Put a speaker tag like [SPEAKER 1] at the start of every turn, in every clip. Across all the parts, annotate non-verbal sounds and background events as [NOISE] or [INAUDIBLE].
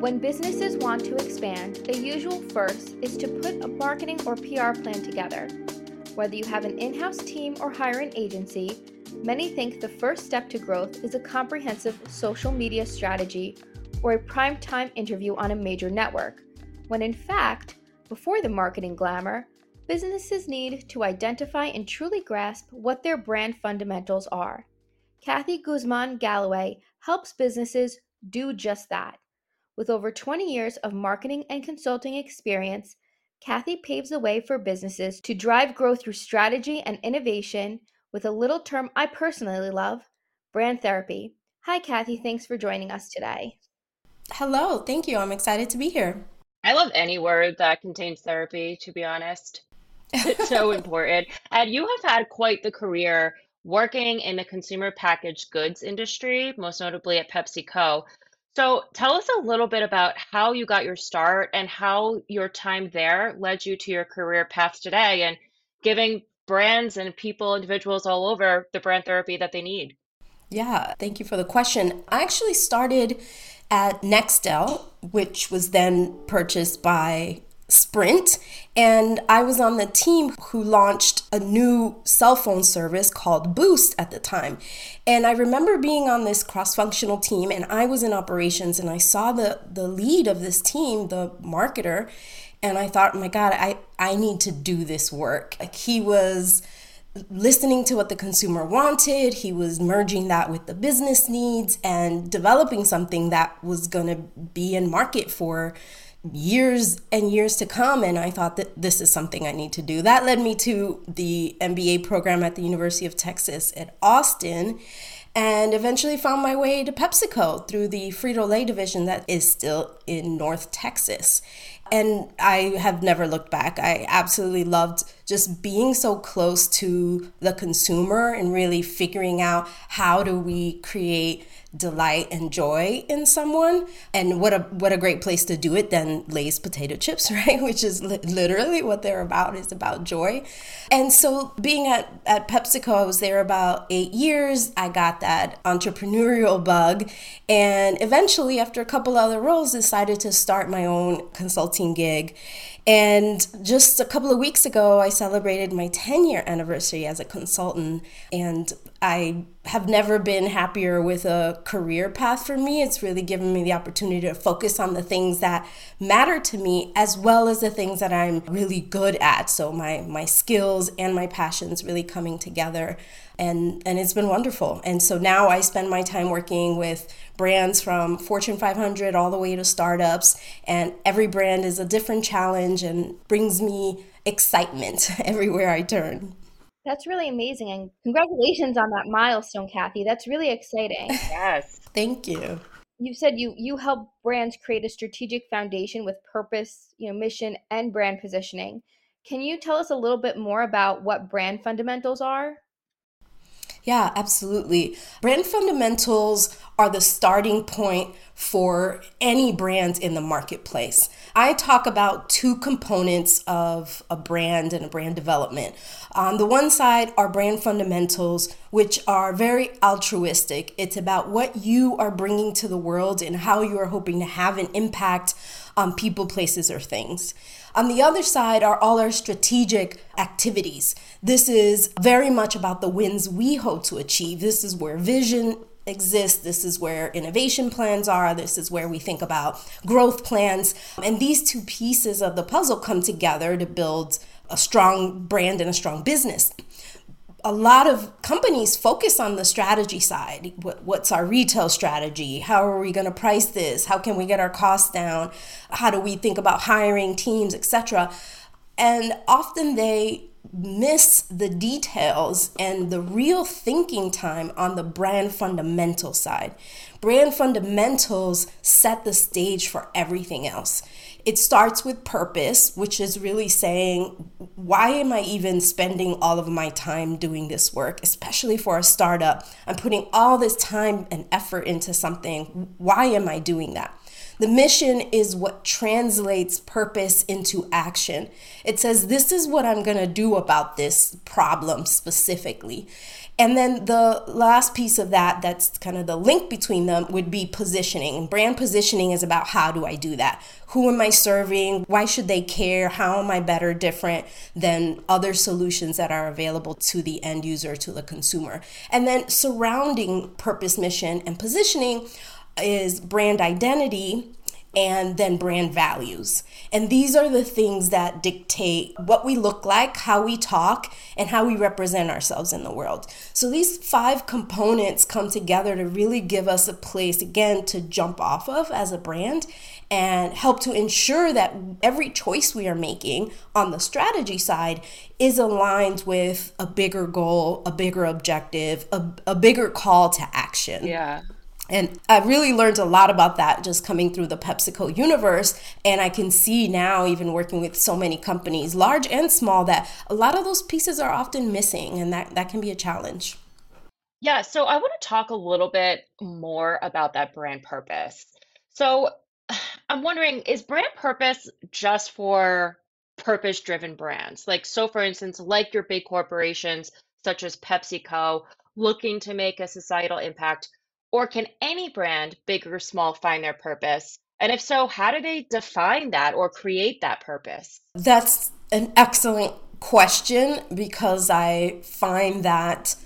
[SPEAKER 1] When businesses want to expand, the usual first is to put a marketing or PR plan together. Whether you have an in house team or hire an agency, many think the first step to growth is a comprehensive social media strategy or a prime time interview on a major network, when in fact, before the marketing glamour, businesses need to identify and truly grasp what their brand fundamentals are. Kathy Guzmán Galloway helps businesses do just that. With over 20 years of marketing and consulting experience, Kathy paves the way for businesses to drive growth through strategy and innovation with a little term I personally love brand therapy. Hi, Kathy. Thanks for joining us today.
[SPEAKER 2] Hello. Thank you. I'm excited to be here.
[SPEAKER 3] I love any word that contains therapy, to be honest. It's so [LAUGHS] important. And you have had quite the career working in the consumer packaged goods industry, most notably at PepsiCo. So tell us a little bit about how you got your start and how your time there led you to your career path today and giving brands and people, individuals all over the brand therapy that they need.
[SPEAKER 2] Yeah, thank you for the question. I actually started at Nextel, which was then purchased by Sprint, and I was on the team who launched a new cell phone service called Boost at the time. And I remember being on this cross-functional team and I was in operations and I saw the the lead of this team, the marketer, and I thought, oh "My god, I I need to do this work." Like he was listening to what the consumer wanted. He was merging that with the business needs and developing something that was going to be in market for years and years to come and i thought that this is something i need to do that led me to the mba program at the university of texas at austin and eventually found my way to pepsico through the frito-lay division that is still in north texas and I have never looked back. I absolutely loved just being so close to the consumer and really figuring out how do we create delight and joy in someone. And what a what a great place to do it than Lay's potato chips [LAUGHS] right? Which is li- literally what they're about is about joy. And so being at at PepsiCo I was there about 8 years. I got that entrepreneurial bug. And eventually after a couple other roles decided to start my own consulting gig. And just a couple of weeks ago, I celebrated my 10 year anniversary as a consultant. And I have never been happier with a career path for me. It's really given me the opportunity to focus on the things that matter to me as well as the things that I'm really good at. So my my skills and my passions really coming together and and it's been wonderful. And so now I spend my time working with brands from Fortune 500 all the way to startups, and every brand is a different challenge and brings me excitement [LAUGHS] everywhere I turn.
[SPEAKER 1] That's really amazing. And congratulations on that milestone, Kathy. That's really exciting. [LAUGHS]
[SPEAKER 3] Yes.
[SPEAKER 2] Thank you.
[SPEAKER 1] You said you you help brands create a strategic foundation with purpose, you know, mission and brand positioning. Can you tell us a little bit more about what brand fundamentals are?
[SPEAKER 2] Yeah, absolutely. Brand fundamentals are the starting point for any brand in the marketplace. I talk about two components of a brand and a brand development. On the one side are brand fundamentals, which are very altruistic. It's about what you are bringing to the world and how you are hoping to have an impact on people, places, or things. On the other side are all our strategic activities. This is very much about the wins we hope to achieve. This is where vision exists. This is where innovation plans are. This is where we think about growth plans. And these two pieces of the puzzle come together to build a strong brand and a strong business a lot of companies focus on the strategy side. what's our retail strategy? How are we going to price this? How can we get our costs down? How do we think about hiring teams, etc.? And often they miss the details and the real thinking time on the brand fundamental side. Brand fundamentals set the stage for everything else. It starts with purpose, which is really saying, why am I even spending all of my time doing this work, especially for a startup? I'm putting all this time and effort into something. Why am I doing that? The mission is what translates purpose into action. It says, This is what I'm going to do about this problem specifically. And then the last piece of that, that's kind of the link between them, would be positioning. Brand positioning is about how do I do that? Who am I serving? Why should they care? How am I better, different than other solutions that are available to the end user, to the consumer? And then surrounding purpose, mission, and positioning is brand identity and then brand values. And these are the things that dictate what we look like, how we talk, and how we represent ourselves in the world. So these five components come together to really give us a place, again, to jump off of as a brand and help to ensure that every choice we are making on the strategy side is aligned with a bigger goal, a bigger objective, a, a bigger call to action.
[SPEAKER 3] Yeah.
[SPEAKER 2] And I really learned a lot about that just coming through the PepsiCo universe. And I can see now, even working with so many companies, large and small, that a lot of those pieces are often missing, and that, that can be a challenge.
[SPEAKER 3] Yeah, so I want to talk a little bit more about that brand purpose. So [SIGHS] I'm wondering, is brand purpose just for purpose driven brands? Like, so for instance, like your big corporations such as PepsiCo looking to make a societal impact or can any brand, big or small, find their purpose? And if so, how do they define that or create that purpose?
[SPEAKER 2] That's an excellent question because I find that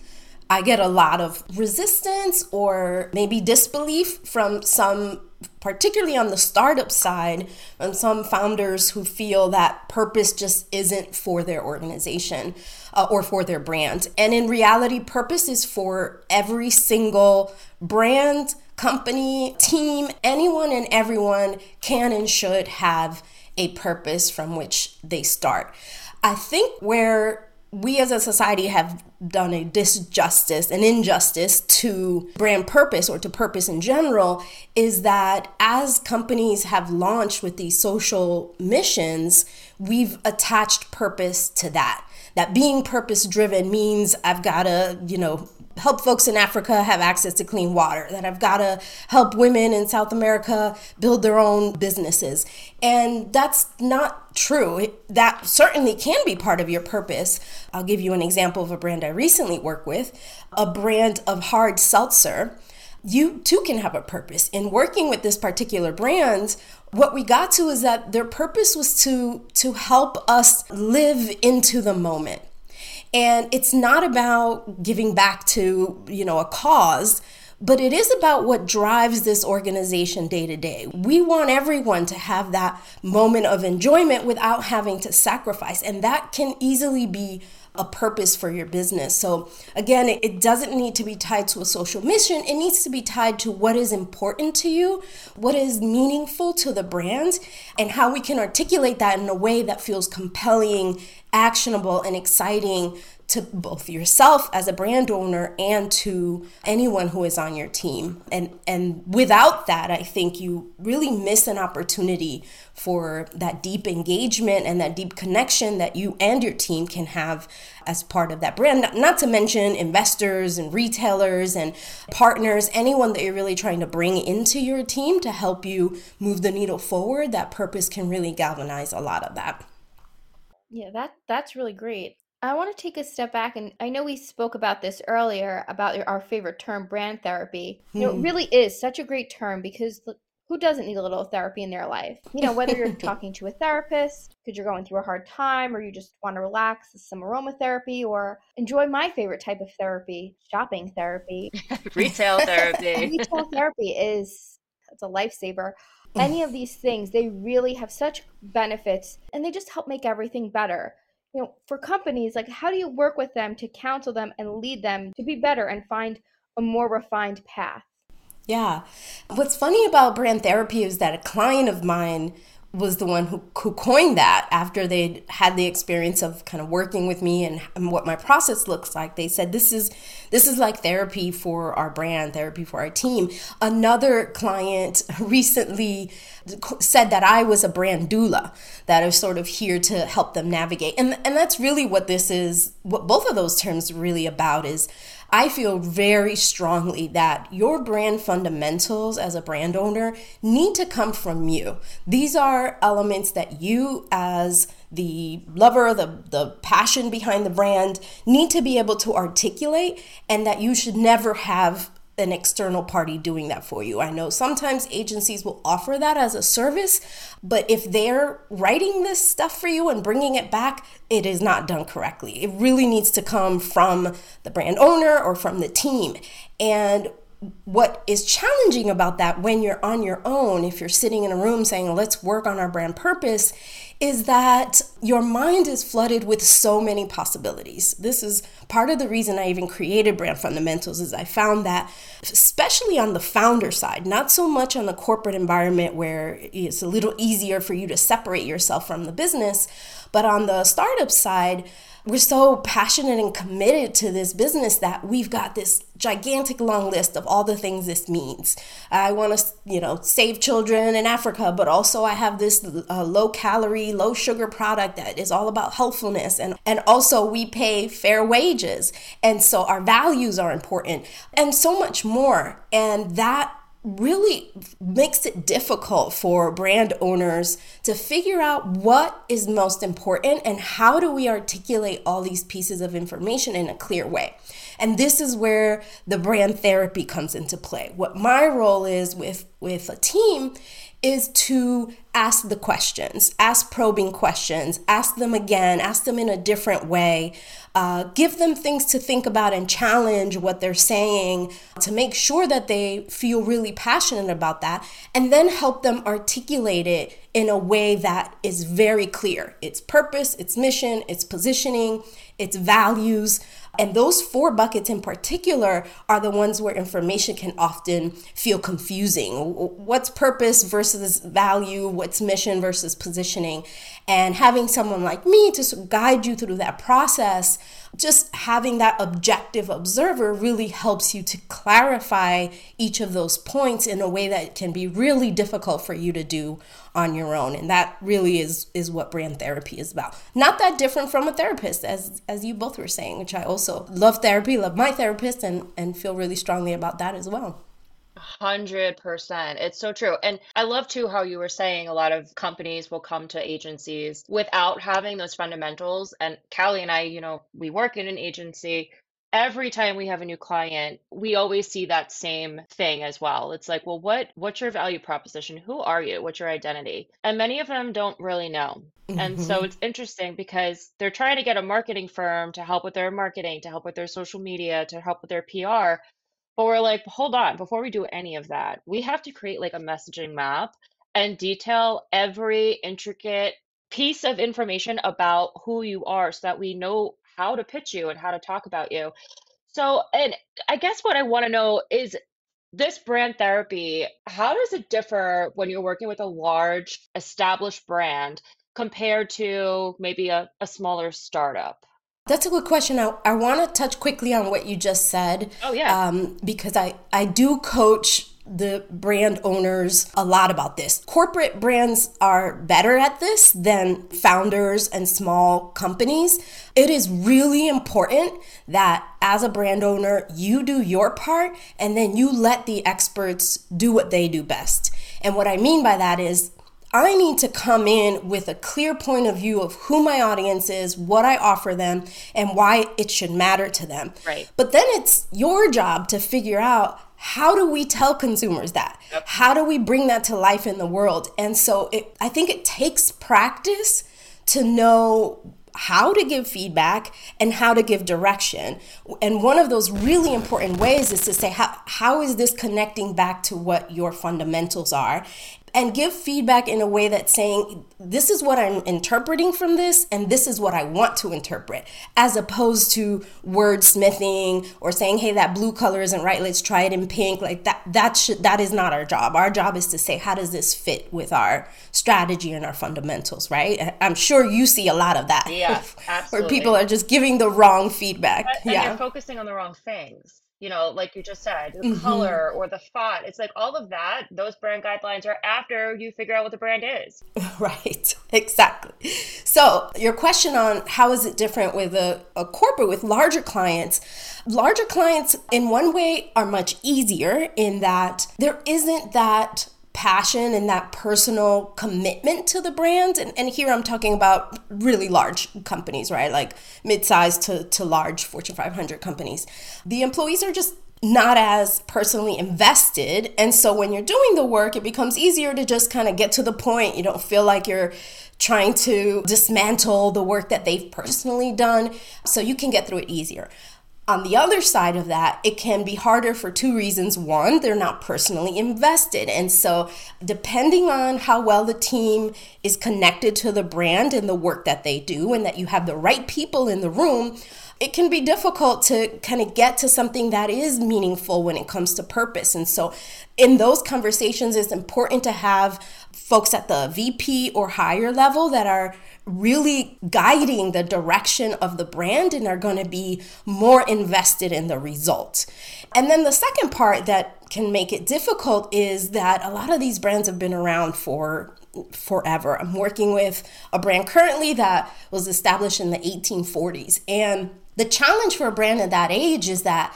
[SPEAKER 2] I get a lot of resistance or maybe disbelief from some particularly on the startup side, and some founders who feel that purpose just isn't for their organization uh, or for their brand. And in reality, purpose is for every single brand, company, team, anyone and everyone can and should have a purpose from which they start. I think where we as a society have done a disjustice, an injustice to brand purpose or to purpose in general is that as companies have launched with these social missions, we've attached purpose to that. That being purpose driven means I've got to, you know, help folks in Africa have access to clean water, that I've got to help women in South America build their own businesses. And that's not true. That certainly can be part of your purpose. I'll give you an example of a brand I recently worked with, a brand of hard seltzer. You too can have a purpose. In working with this particular brand, what we got to is that their purpose was to to help us live into the moment and it's not about giving back to, you know, a cause, but it is about what drives this organization day to day. We want everyone to have that moment of enjoyment without having to sacrifice, and that can easily be a purpose for your business. So, again, it doesn't need to be tied to a social mission. It needs to be tied to what is important to you, what is meaningful to the brand, and how we can articulate that in a way that feels compelling, actionable, and exciting to both yourself as a brand owner and to anyone who is on your team. And and without that, I think you really miss an opportunity for that deep engagement and that deep connection that you and your team can have as part of that brand. Not to mention investors and retailers and partners, anyone that you're really trying to bring into your team to help you move the needle forward. That purpose can really galvanize a lot of that.
[SPEAKER 1] Yeah, that that's really great. I want to take a step back, and I know we spoke about this earlier about our favorite term, brand therapy. You know, it hmm. really is such a great term because who doesn't need a little therapy in their life? You know, whether you're [LAUGHS] talking to a therapist because you're going through a hard time, or you just want to relax, some aromatherapy, or enjoy my favorite type of therapy, shopping therapy, [LAUGHS]
[SPEAKER 3] retail therapy. [LAUGHS]
[SPEAKER 1] retail therapy is it's a lifesaver any of [SIGHS] these things they really have such benefits and they just help make everything better you know, for companies, like how do you work with them to counsel them and lead them to be better and find a more refined path?
[SPEAKER 2] Yeah. What's funny about brand therapy is that a client of mine was the one who, who coined that after they had the experience of kind of working with me and, and, what my process looks like. They said this is this is like therapy for our brand therapy for our team. Another client [LAUGHS] recently said that i was a brand doula that is sort of here to help them navigate. And and that's really what this is what both of those terms really about is I feel very strongly that your brand fundamentals as a brand owner need to come from you. These are elements that you, as the lover, the the passion behind the brand need to be able to articulate and that you should never have an external party doing that for you. I know sometimes agencies will offer that as a service, but if they're writing this stuff for you and bringing it back, it is not done correctly. It really needs to come from the brand owner or from the team. And what is challenging about that when you're on your own, if you're sitting in a room saying, let's work on our brand purpose, is that your mind is flooded with so many possibilities. This is part of the reason I even created Brand Fundamentals is I found that especially on the founder side, not so much on the corporate environment where it's a little easier for you to separate yourself from the business, but on the startup side, we're so passionate and committed to this business that we've got this gigantic long list of all the things this means. I want to, you know, save children in Africa, but also I have this uh, low calorie, low sugar product that is all about healthfulness and and also we pay fair wages. And so our values are important and so much more. And that really makes it difficult for brand owners to figure out what is most important and how do we articulate all these pieces of information in a clear way. And this is where the brand therapy comes into play. What my role is with with a team is to ask the questions, ask probing questions, ask them again, ask them in a different way, uh, give them things to think about and challenge what they're saying to make sure that they feel really passionate about that, and then help them articulate it in a way that is very clear its purpose, its mission, its positioning, its values. And those four buckets in particular are the ones where information can often feel confusing. What's purpose versus value? What's mission versus positioning? And having someone like me to guide you through that process just having that objective observer really helps you to clarify each of those points in a way that can be really difficult for you to do on your own. And that really is is what brand therapy is about. Not that different from a therapist as as you both were saying which i also love therapy love my therapist and and feel really strongly about that as well
[SPEAKER 3] Hundred percent. It's so true. And I love too how you were saying a lot of companies will come to agencies without having those fundamentals. And Callie and I, you know, we work in an agency. Every time we have a new client, we always see that same thing as well. It's like, well, what what's your value proposition? Who are you? What's your identity? And many of them don't really know. And so
[SPEAKER 2] Mm-hmm.
[SPEAKER 3] it's interesting because they're trying to get a marketing firm to help with their marketing, to help with their social media, to help with their PR. But we're like, hold on, before we do any of that, we have to create like a messaging map and detail every intricate piece of information about who you are so that we know how to pitch you and how to talk about you. So, and I guess what I want to know is this brand therapy, how does it differ when you're working with a large established brand compared to maybe a, a smaller startup?
[SPEAKER 2] That's a good question. I, I want to touch quickly on what you just said
[SPEAKER 3] Oh, yeah.
[SPEAKER 2] um, because I, I do coach the brand owners a lot about this. Corporate brands are better at this than founders and small companies. It is really important that as a brand owner, you do your part and then you let the experts do what they do best. And what I mean by that is I need to come in with a clear point of view of who my audience is, what I offer them, and why it should matter to them.
[SPEAKER 3] Right.
[SPEAKER 2] But then it's your job to figure out how do we tell consumers that? How do we bring that to life in the world? And so it, I think it takes practice to know how to give feedback and how to give direction. And one of those really important ways is to say, how, how is this connecting back to what your fundamentals are? And give feedback in a way that's saying, this is what I'm interpreting from this, and this is what I want to interpret, as opposed to wordsmithing or saying, hey, that blue color isn't right, let's try it in pink. Like that, that should that is not our job. Our job is to say, how does this fit with our strategy and our fundamentals, right? I'm sure you see a lot of that.
[SPEAKER 3] Yeah, [LAUGHS]
[SPEAKER 2] Where people are just giving the wrong feedback.
[SPEAKER 3] And
[SPEAKER 2] Yeah.
[SPEAKER 3] you're focusing on the wrong things. You know, like you just said, the
[SPEAKER 2] Mhm.
[SPEAKER 3] color or the font. It's like all of that, those brand guidelines are after you figure out what the brand is. [LAUGHS]
[SPEAKER 2] Right, exactly. So, your question on how is it different with a, a corporate with larger clients? Larger clients, in one way, are much easier in that there isn't that passion and that personal commitment to the brand. And, and here I'm talking about really large companies, right? Like mid-sized to, to large Fortune 500 companies. The employees are just not as personally invested. And so when you're doing the work, it becomes easier to just kind of get to the point. You don't feel like you're trying to dismantle the work that they've personally done. So you can get through it easier. On the other side of that, it can be harder for two reasons. One, they're not personally invested. And so, depending on how well the team is connected to the brand and the work that they do, and that you have the right people in the room, it can be difficult to kind of get to something that is meaningful when it comes to purpose. And so, in those conversations, it's important to have folks at the VP or higher level that are really guiding the direction of the brand and are going to be more invested in the result. And then the second part that can make it difficult is that a lot of these brands have been around for forever. I'm working with a brand currently that was established in the 1840s. And the challenge for a brand at that age is that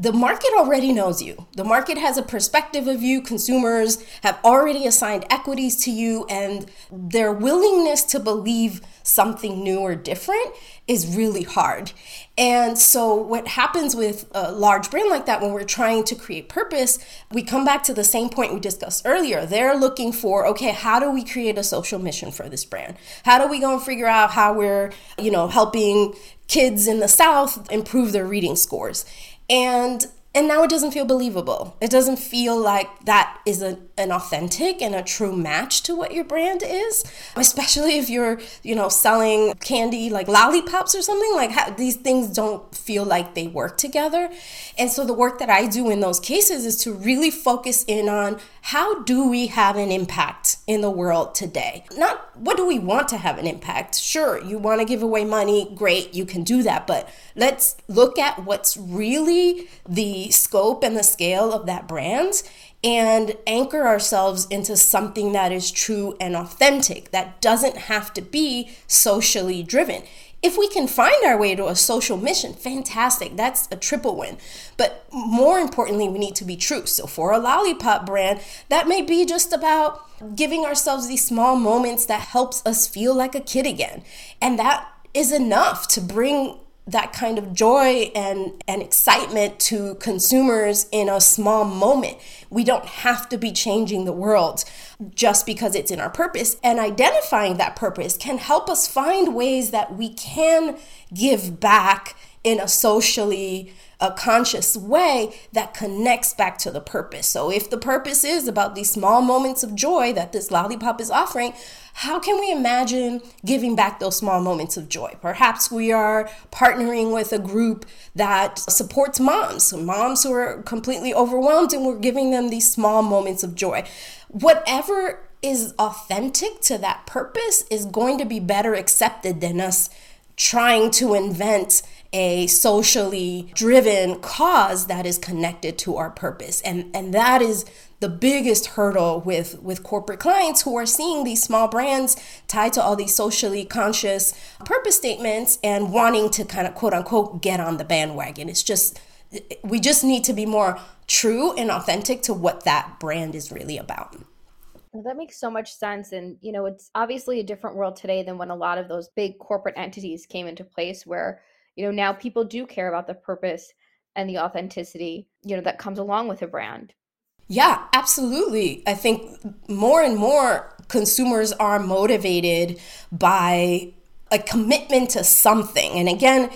[SPEAKER 2] the market already knows you. The market has a perspective of you. Consumers have already assigned equities to you, and their willingness to believe something new or different is really hard. And so, what happens with a large brand like that when we're trying to create purpose, we come back to the same point we discussed earlier. They're looking for, okay, how do we create a social mission for this brand? How do we go and figure out how we're, you know, helping kids in the South improve their reading scores? And and now it doesn't feel believable. It doesn't feel like that is a, an authentic and a true match to what your brand is, especially if you're, you know, selling candy like lollipops or something. Like how, these things don't feel like they work together. And so the work that I do in those cases is to really focus in on how do we have an impact in the world today? Not what do we want to have an impact? Sure, you want to give away money, great, you can do that, but let's look at what's really the scope and the scale of that brand and anchor ourselves into something that is true and authentic, that doesn't have to be socially driven. If we can find our way to a social mission, fantastic. That's a triple win. But more importantly, we need to be true. So for a lollipop brand, that may be just about giving ourselves these small moments that helps us feel like a kid again. And that is enough to bring that kind of joy and, and excitement to consumers in a small moment. We don't have to be changing the world just because it's in our purpose. And identifying that purpose can help us find ways that we can give back in a socially a conscious way that connects back to the purpose. So if the purpose is about these small moments of joy that this lollipop is offering, how can we imagine giving back those small moments of joy? Perhaps we are partnering with a group that supports moms, moms who are completely overwhelmed, and we're giving them these small moments of joy. Whatever is authentic to that purpose is going to be better accepted than us trying to invent a socially driven cause that is connected to our purpose. And and that is the biggest hurdle with with corporate clients who are seeing these small brands tied to all these socially conscious purpose statements and wanting to kind of quote unquote get on the bandwagon. It's just we just need to be more true and authentic to what that brand is really about.
[SPEAKER 1] Well, that makes so much sense. And, you know, it's obviously a different world today than when a lot of those big corporate entities came into place where you know now people do care about the purpose and the authenticity you know that comes along with a brand
[SPEAKER 2] yeah absolutely i think more and more consumers are motivated by a commitment to something and again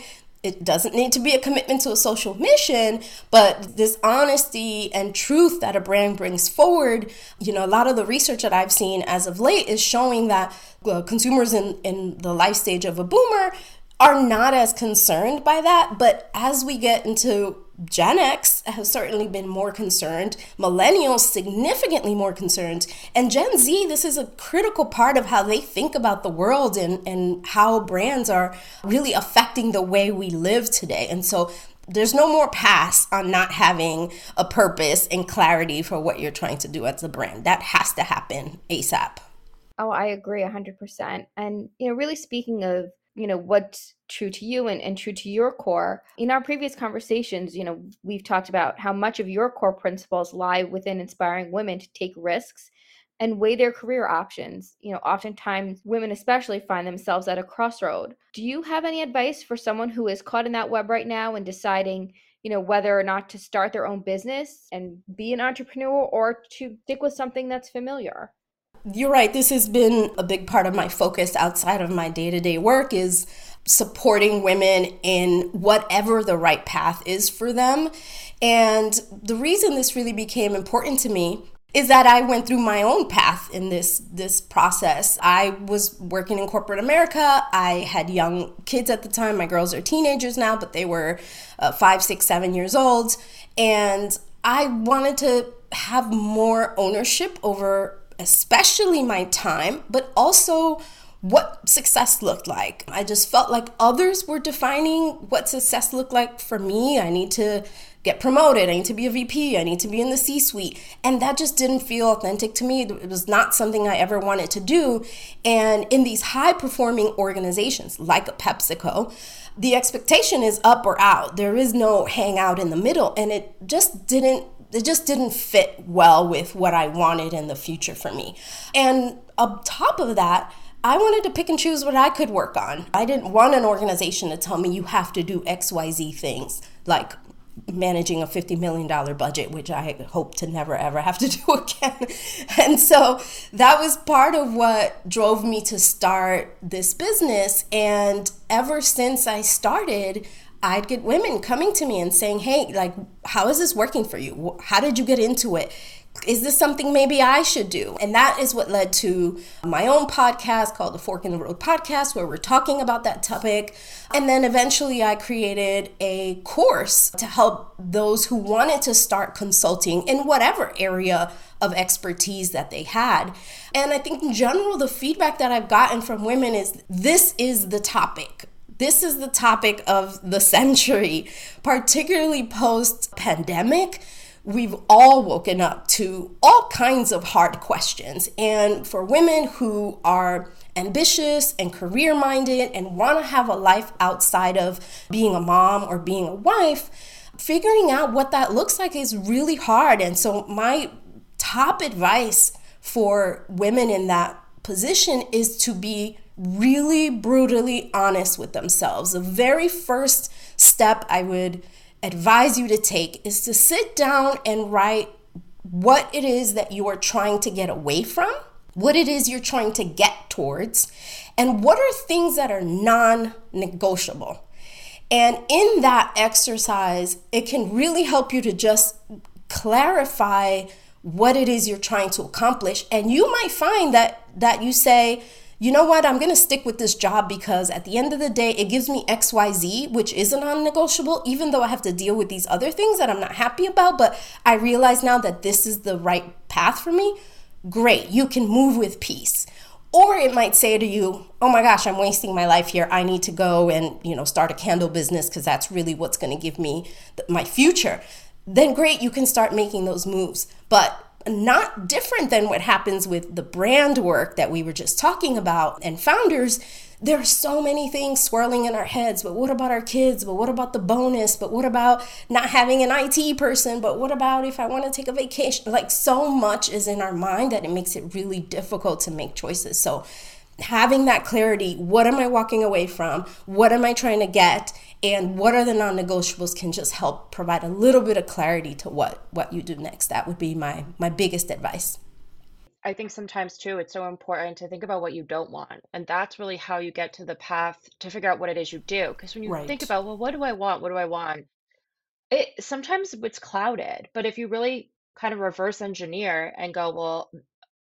[SPEAKER 2] it doesn't need to be a commitment to a social mission, but this honesty and truth that a brand brings forward. You know, a lot of the research that I've seen as of late is showing that uh, consumers in, in the life stage of a boomer are not as concerned by that. But as we get into Gen X has certainly been more concerned, millennials significantly more concerned, and Gen Z, this is a critical part of how they think about the world and, and how brands are really affecting the way we live today. And so there's no more pass on not having a purpose and clarity for what you're trying to do as a brand. That has to happen ASAP.
[SPEAKER 1] Oh, I agree 100%. And, you know, really speaking of you know what's true to you and, and true to your core. In our previous conversations you know we've talked about how much of your core principles lie within inspiring women to take risks and weigh their career options. You know oftentimes women especially find themselves at a crossroad. Do you have any advice for someone who is caught in that web right now and deciding you know whether or not to start their own business and be an entrepreneur or to stick with something that's familiar
[SPEAKER 2] you're right. This has been a big part of my focus outside of my day to day work is supporting women in whatever the right path is for them. And the reason this really became important to me is that I went through my own path in this this process. I was working in corporate America. I had young kids at the time. My girls are teenagers now, but they were uh, five, six, seven years old, and I wanted to have more ownership over especially my time, but also what success looked like. I just felt like others were defining what success looked like for me. I need to get promoted. I need to be a VP. I need to be in the C suite. And that just didn't feel authentic to me. It was not something I ever wanted to do. And in these high performing organizations like a PepsiCo, the expectation is up or out. There is no hang out in the middle. And it just didn't it just didn't fit well with what I wanted in the future for me. And on top of that, I wanted to pick and choose what I could work on. I didn't want an organization to tell me you have to do XYZ things, like managing a $50 million budget, which I hope to never ever have to [LAUGHS] do again. and so that was part of what drove me to start this business. And ever since I started, I'd get women coming to me and saying, Hey, like, how is this working for you? How did you get into it? Is this something maybe I should do? And that is what led to my own podcast called the Fork in the Road Podcast, where we're talking about that topic. And then eventually I created a course to help those who wanted to start consulting in whatever area of expertise that they had. And I think in general, the feedback that I've gotten from women is this is the topic this is the topic of the century, particularly post pandemic. We've all woken up to all kinds of hard questions. And for women who are ambitious and career minded and want to have a life outside of being a mom or being a wife, figuring out what that looks like is really hard. And so, my top advice for women in that position is to be really brutally honest with themselves. The very first step I would advise you to take is to sit down and write what it is that you are trying to get away from, what it is you're trying to get towards, and what are things that are non negotiable. And in that exercise, it can really help you to just clarify what it is you're trying to accomplish. And you might find that that you say, you know what, I'm going to stick with this job because at the end of the day, it gives me XYZ, which is a non negotiable, even though I have to deal with these other things that I'm not happy about. But I realize now that this is the right path for me. Great, you can move with peace. Or it might say to you, oh my gosh, I'm wasting my life here. I need to go and, you know, start a candle business because that's really what's going to give me my future. Then great, you can start making those moves. But not different than what happens with the brand work that we were just talking about and founders there are so many things swirling in our heads. But what about our kids? But what about the bonus? But what about not having an IT person? But what about if I want to take a vacation? Like so much is in our mind that it makes it really difficult to make choices. So having that clarity what am I walking away from? What am I trying to get and what are the non-negotiables can just help provide a little bit of clarity to what what you do next that would be my my biggest advice
[SPEAKER 3] I think sometimes too, it's so important to think about what you don't want. And that's really how you get to the path to figure out what it is you do. Because when you think about, well, what do I want? What do I want? It sometimes it's clouded. But if you really kind of reverse engineer and go, well,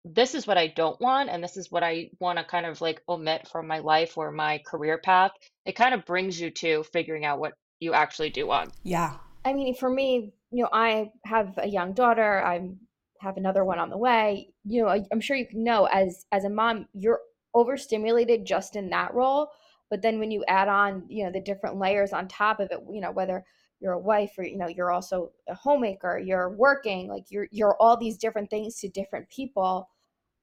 [SPEAKER 3] this is what I don't want, and this is what I want to kind of like omit from my life or my career path, it kind of brings you to figuring out what you actually do want.
[SPEAKER 2] yeah
[SPEAKER 1] I mean, for me, you know, I have a young daughter. I have another one on the way. You know, I, I'm sure you know as as a mom, you're overstimulated just in that role. But then when you add on, you know, the different layers on top of it, you know, whether you're a wife or you know you're also a homemaker, you're working, like you're you're all these different things to different people.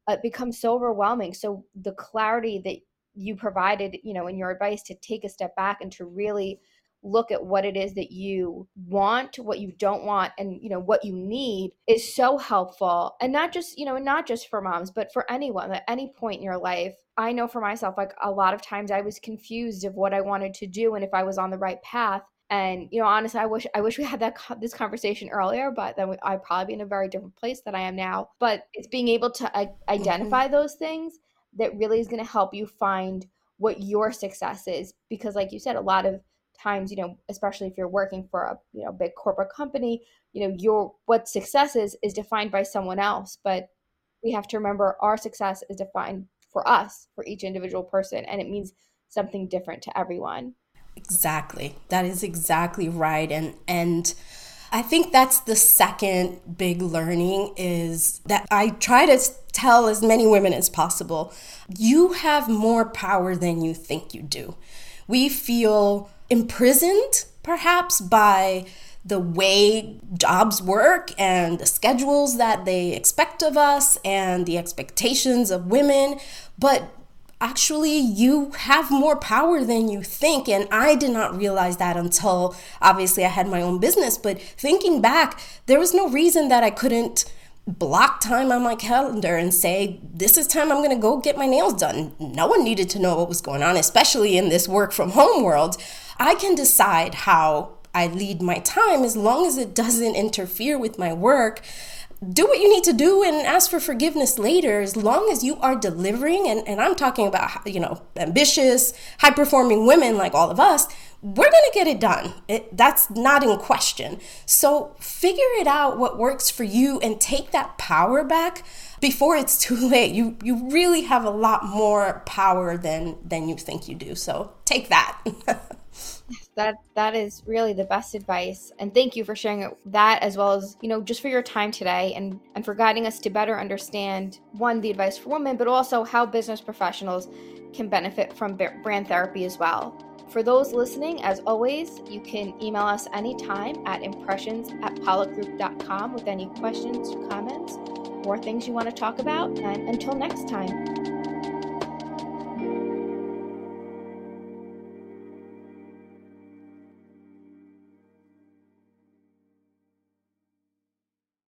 [SPEAKER 1] Uh, it becomes so overwhelming. So the clarity that you provided, you know, in your advice to take a step back and to really look at what it is that you want what you don't want and you know what you need is so helpful and not just you know not just for moms but for anyone at any point in your life i know for myself like a lot of times i was confused of what i wanted to do and if i was on the right path and you know honestly i wish i wish we had that this conversation earlier but then we, i'd probably be in a very different place than i am now. But it's being able to identify mm-hmm. those things that really is going to help you find what your success is. Because like you said a lot of times you know especially if you're working for a you know big corporate company you know your what success is is defined by someone else. But we have to remember our success is defined for us for each individual person and it means something different to everyone
[SPEAKER 2] exactly that is exactly right and and I think that's the second big learning is that I try to tell as many women as possible you have more power than you think you do. We feel imprisoned perhaps by the way jobs work and the schedules that they expect of us and the expectations of women. But actually, you have more power than you think. And I did not realize that until obviously I had my own business. But thinking back, there was no reason that I couldn't block time on my calendar and say, This is time I'm going to go get my nails done. No one needed to know what was going on, especially in this work from home world. I can decide how I lead my time as long as it doesn't interfere with my work. Do what you need to do and ask for forgiveness later as long as you are delivering. And, and I'm talking about, you know, ambitious, high performing women like all of us. We're going to get it done. It, that's not in question. So figure it out what works for you and take that power back before it's too [LAUGHS] late. You you really have a lot more power than than you think you do. So take that. [LAUGHS]
[SPEAKER 1] that that is really the best advice. And thank you for sharing that as well as you know just for your time today and and for guiding us to better understand one the advice for women but also how business professionals can benefit from brand therapy as well. For those listening as always you can email us anytime at impressions at pollockgroup.com with any questions comments or things you want to talk about. And until next time